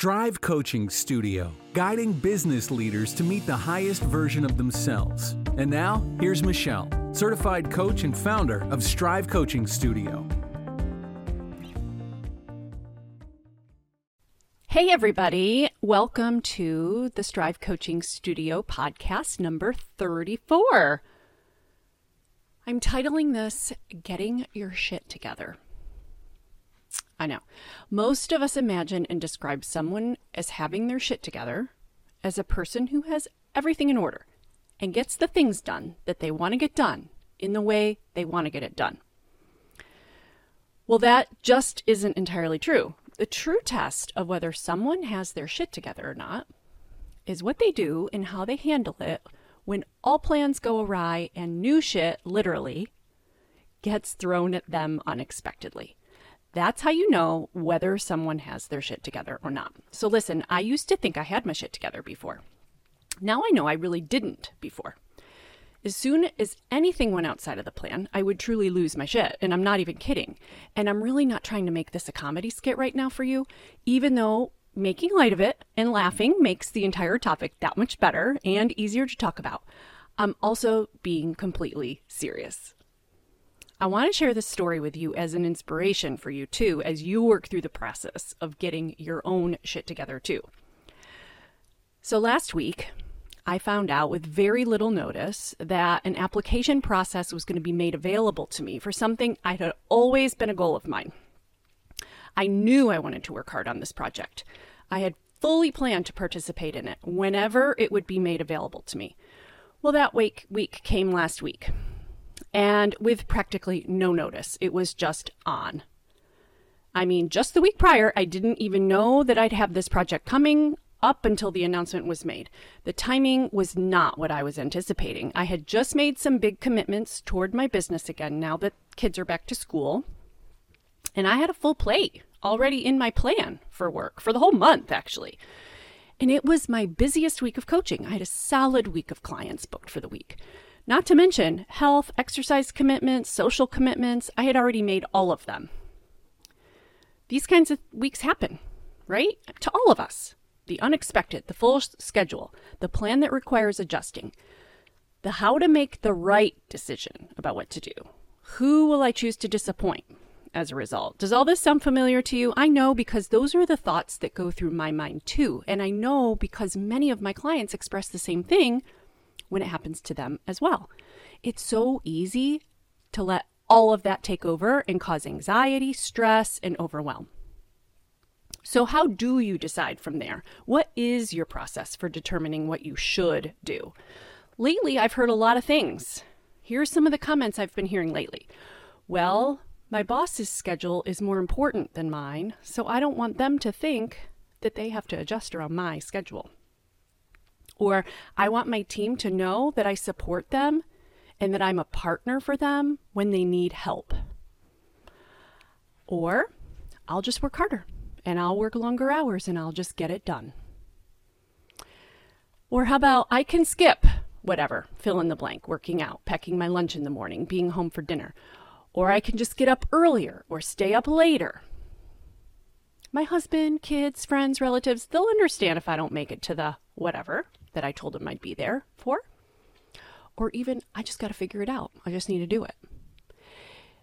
Strive Coaching Studio, guiding business leaders to meet the highest version of themselves. And now, here's Michelle, certified coach and founder of Strive Coaching Studio. Hey, everybody. Welcome to the Strive Coaching Studio podcast number 34. I'm titling this Getting Your Shit Together. I know. Most of us imagine and describe someone as having their shit together as a person who has everything in order and gets the things done that they want to get done in the way they want to get it done. Well, that just isn't entirely true. The true test of whether someone has their shit together or not is what they do and how they handle it when all plans go awry and new shit, literally, gets thrown at them unexpectedly. That's how you know whether someone has their shit together or not. So, listen, I used to think I had my shit together before. Now I know I really didn't before. As soon as anything went outside of the plan, I would truly lose my shit. And I'm not even kidding. And I'm really not trying to make this a comedy skit right now for you, even though making light of it and laughing makes the entire topic that much better and easier to talk about. I'm also being completely serious. I want to share this story with you as an inspiration for you too, as you work through the process of getting your own shit together too. So last week, I found out with very little notice that an application process was going to be made available to me for something I had always been a goal of mine. I knew I wanted to work hard on this project. I had fully planned to participate in it whenever it would be made available to me. Well, that week, came last week and with practically no notice. It was just on. I mean, just the week prior, I didn't even know that I'd have this project coming up until the announcement was made. The timing was not what I was anticipating. I had just made some big commitments toward my business again now that kids are back to school. And I had a full plate already in my plan for work for the whole month, actually. And it was my busiest week of coaching. I had a solid week of clients booked for the week. Not to mention health, exercise commitments, social commitments. I had already made all of them. These kinds of weeks happen, right? To all of us. The unexpected, the full schedule, the plan that requires adjusting, the how to make the right decision about what to do. Who will I choose to disappoint as a result? Does all this sound familiar to you? I know because those are the thoughts that go through my mind too. And I know because many of my clients express the same thing when it happens to them as well. It's so easy to let all of that take over and cause anxiety, stress, and overwhelm. So, how do you decide from there? What is your process for determining what you should do? Lately, I've heard a lot of things. Here's some of the comments I've been hearing lately. Well, my boss's schedule is more important than mine, so I don't want them to think that they have to adjust around my schedule. Or I want my team to know that I support them and that I'm a partner for them when they need help. Or I'll just work harder and I'll work longer hours and I'll just get it done. Or how about I can skip whatever, fill in the blank, working out, packing my lunch in the morning, being home for dinner. Or I can just get up earlier or stay up later. My husband, kids, friends, relatives, they'll understand if I don't make it to the whatever that I told him I'd be there for. Or even, I just got to figure it out. I just need to do it.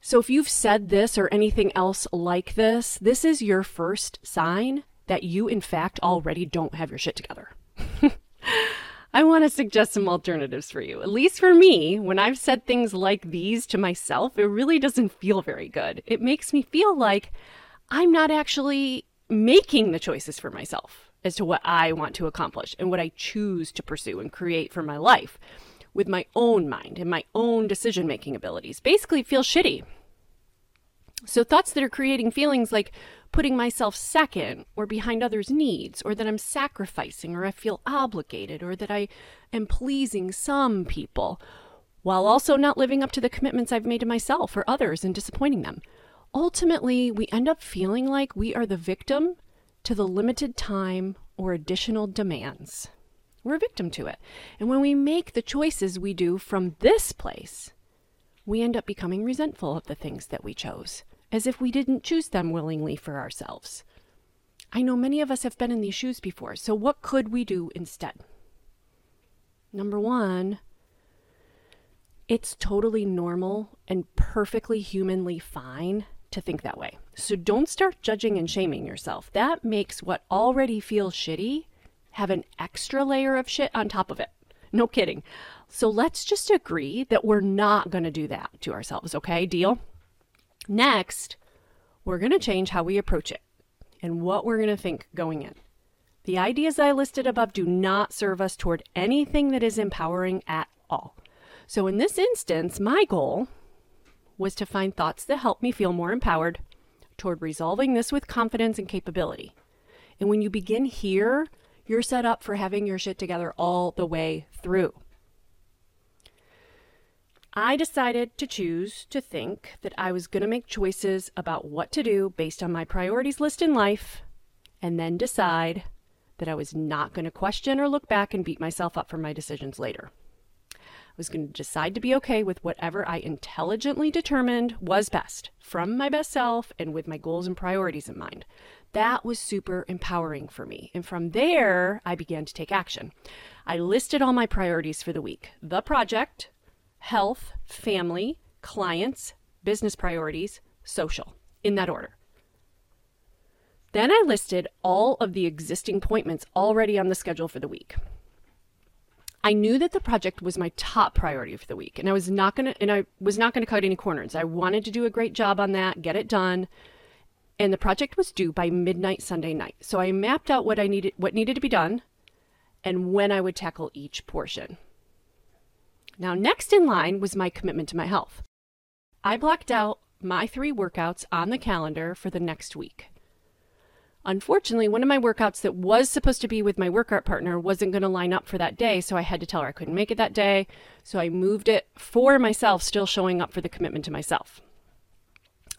So if you've said this or anything else like this, this is your first sign that you, in fact, already don't have your shit together. I want to suggest some alternatives for you. At least for me, when I've said things like these to myself, it really doesn't feel very good. It makes me feel like I'm not actually making the choices for myself as to what I want to accomplish and what I choose to pursue and create for my life with my own mind and my own decision making abilities. Basically, feel shitty. So, thoughts that are creating feelings like putting myself second or behind others' needs, or that I'm sacrificing, or I feel obligated, or that I am pleasing some people, while also not living up to the commitments I've made to myself or others and disappointing them. Ultimately, we end up feeling like we are the victim to the limited time or additional demands. We're a victim to it. And when we make the choices we do from this place, we end up becoming resentful of the things that we chose, as if we didn't choose them willingly for ourselves. I know many of us have been in these shoes before, so what could we do instead? Number one, it's totally normal and perfectly humanly fine to think that way. So don't start judging and shaming yourself. That makes what already feels shitty have an extra layer of shit on top of it. No kidding. So let's just agree that we're not going to do that to ourselves, okay? Deal? Next, we're going to change how we approach it and what we're going to think going in. The ideas I listed above do not serve us toward anything that is empowering at all. So, in this instance, my goal was to find thoughts that help me feel more empowered toward resolving this with confidence and capability. And when you begin here, you're set up for having your shit together all the way through. I decided to choose to think that I was going to make choices about what to do based on my priorities list in life and then decide that I was not going to question or look back and beat myself up for my decisions later. Was going to decide to be okay with whatever I intelligently determined was best from my best self and with my goals and priorities in mind. That was super empowering for me. And from there, I began to take action. I listed all my priorities for the week the project, health, family, clients, business priorities, social, in that order. Then I listed all of the existing appointments already on the schedule for the week. I knew that the project was my top priority for the week, and I was not going to and I was not to cut any corners. I wanted to do a great job on that, get it done. And the project was due by midnight Sunday night. So I mapped out what I needed what needed to be done and when I would tackle each portion. Now, next in line was my commitment to my health. I blocked out my three workouts on the calendar for the next week. Unfortunately, one of my workouts that was supposed to be with my workout partner wasn't going to line up for that day, so I had to tell her I couldn't make it that day. So I moved it for myself, still showing up for the commitment to myself.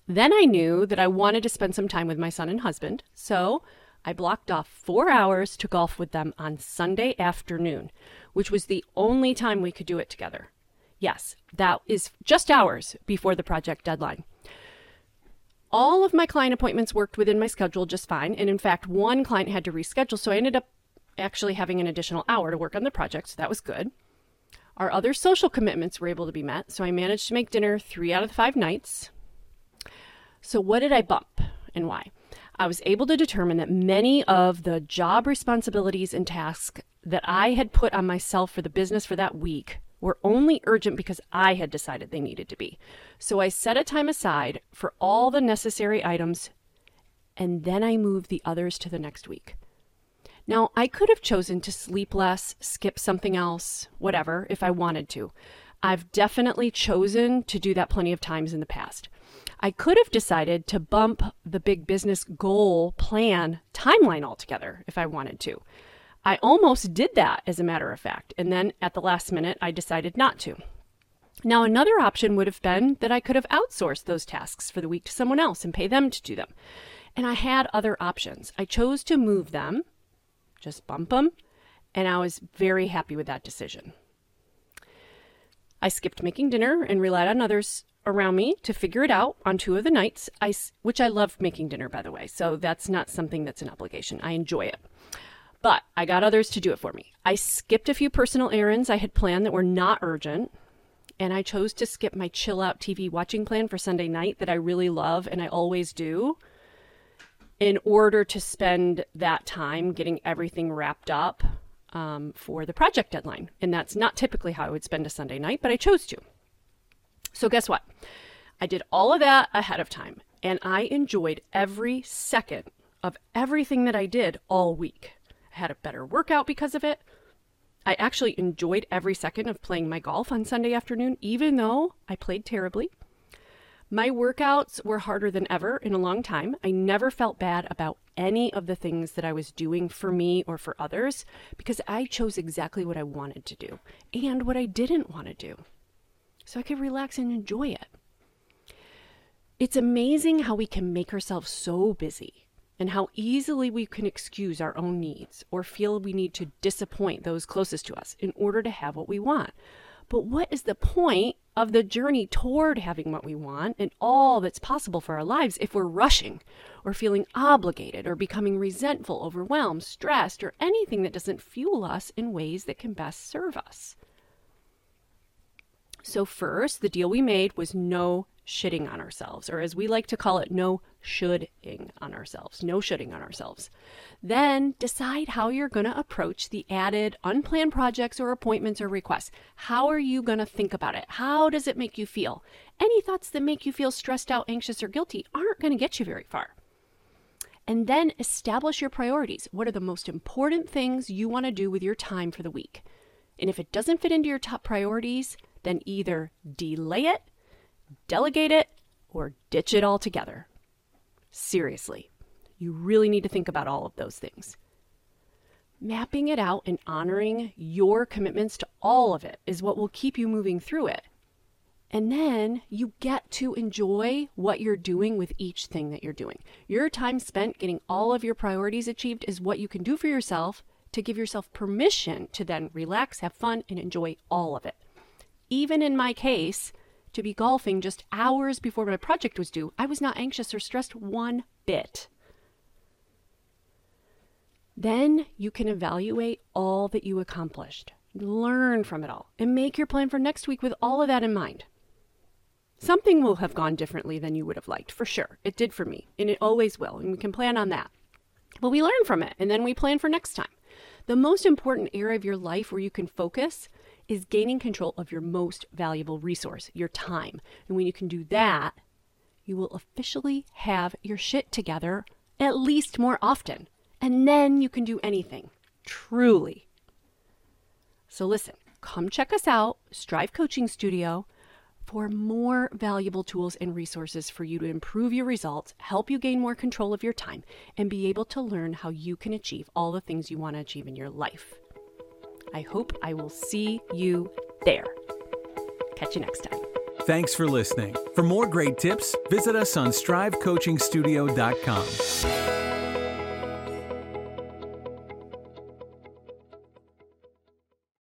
Then I knew that I wanted to spend some time with my son and husband, so I blocked off four hours to golf with them on Sunday afternoon, which was the only time we could do it together. Yes, that is just hours before the project deadline. All of my client appointments worked within my schedule just fine. And in fact, one client had to reschedule, so I ended up actually having an additional hour to work on the project, so that was good. Our other social commitments were able to be met, so I managed to make dinner three out of the five nights. So, what did I bump and why? I was able to determine that many of the job responsibilities and tasks that I had put on myself for the business for that week were only urgent because I had decided they needed to be. So I set a time aside for all the necessary items and then I moved the others to the next week. Now, I could have chosen to sleep less, skip something else, whatever, if I wanted to. I've definitely chosen to do that plenty of times in the past. I could have decided to bump the big business goal plan timeline altogether if I wanted to. I almost did that, as a matter of fact, and then at the last minute, I decided not to. Now, another option would have been that I could have outsourced those tasks for the week to someone else and pay them to do them. And I had other options. I chose to move them, just bump them, and I was very happy with that decision. I skipped making dinner and relied on others around me to figure it out on two of the nights, I, which I love making dinner, by the way. So that's not something that's an obligation. I enjoy it. But I got others to do it for me. I skipped a few personal errands I had planned that were not urgent. And I chose to skip my chill out TV watching plan for Sunday night that I really love and I always do in order to spend that time getting everything wrapped up um, for the project deadline. And that's not typically how I would spend a Sunday night, but I chose to. So, guess what? I did all of that ahead of time and I enjoyed every second of everything that I did all week. I had a better workout because of it. I actually enjoyed every second of playing my golf on Sunday afternoon, even though I played terribly. My workouts were harder than ever in a long time. I never felt bad about any of the things that I was doing for me or for others because I chose exactly what I wanted to do and what I didn't want to do. So I could relax and enjoy it. It's amazing how we can make ourselves so busy and how easily we can excuse our own needs or feel we need to disappoint those closest to us in order to have what we want. But what is the point of the journey toward having what we want and all that's possible for our lives if we're rushing or feeling obligated or becoming resentful, overwhelmed, stressed, or anything that doesn't fuel us in ways that can best serve us. So, first, the deal we made was no shitting on ourselves, or as we like to call it, no shoulding on ourselves. No shoulding on ourselves. Then decide how you're going to approach the added unplanned projects or appointments or requests. How are you going to think about it? How does it make you feel? Any thoughts that make you feel stressed out, anxious, or guilty aren't going to get you very far. And then establish your priorities. What are the most important things you want to do with your time for the week? And if it doesn't fit into your top priorities, then either delay it delegate it, or ditch it altogether. Seriously, you really need to think about all of those things. Mapping it out and honoring your commitments to all of it is what will keep you moving through it. And then you get to enjoy what you're doing with each thing that you're doing. Your time spent getting all of your priorities achieved is what you can do for yourself to give yourself permission to then relax, have fun, and enjoy all of it. Even in my case, to be golfing just hours before my project was due, I was not anxious or stressed one bit. Then you can evaluate all that you accomplished, learn from it all, and make your plan for next week with all of that in mind. Something will have gone differently than you would have liked, for sure. It did for me, and it always will, and we can plan on that. But we learn from it, and then we plan for next time. The most important area of your life where you can focus is gaining control of your most valuable resource, your time. And when you can do that, you will officially have your shit together at least more often. And then you can do anything. Truly. So listen, come check us out, Strive Coaching Studio, for more valuable tools and resources for you to improve your results, help you gain more control of your time, and be able to learn how you can achieve all the things you want to achieve in your life. I hope I will see you there. Catch you next time. Thanks for listening. For more great tips, visit us on strivecoachingstudio.com.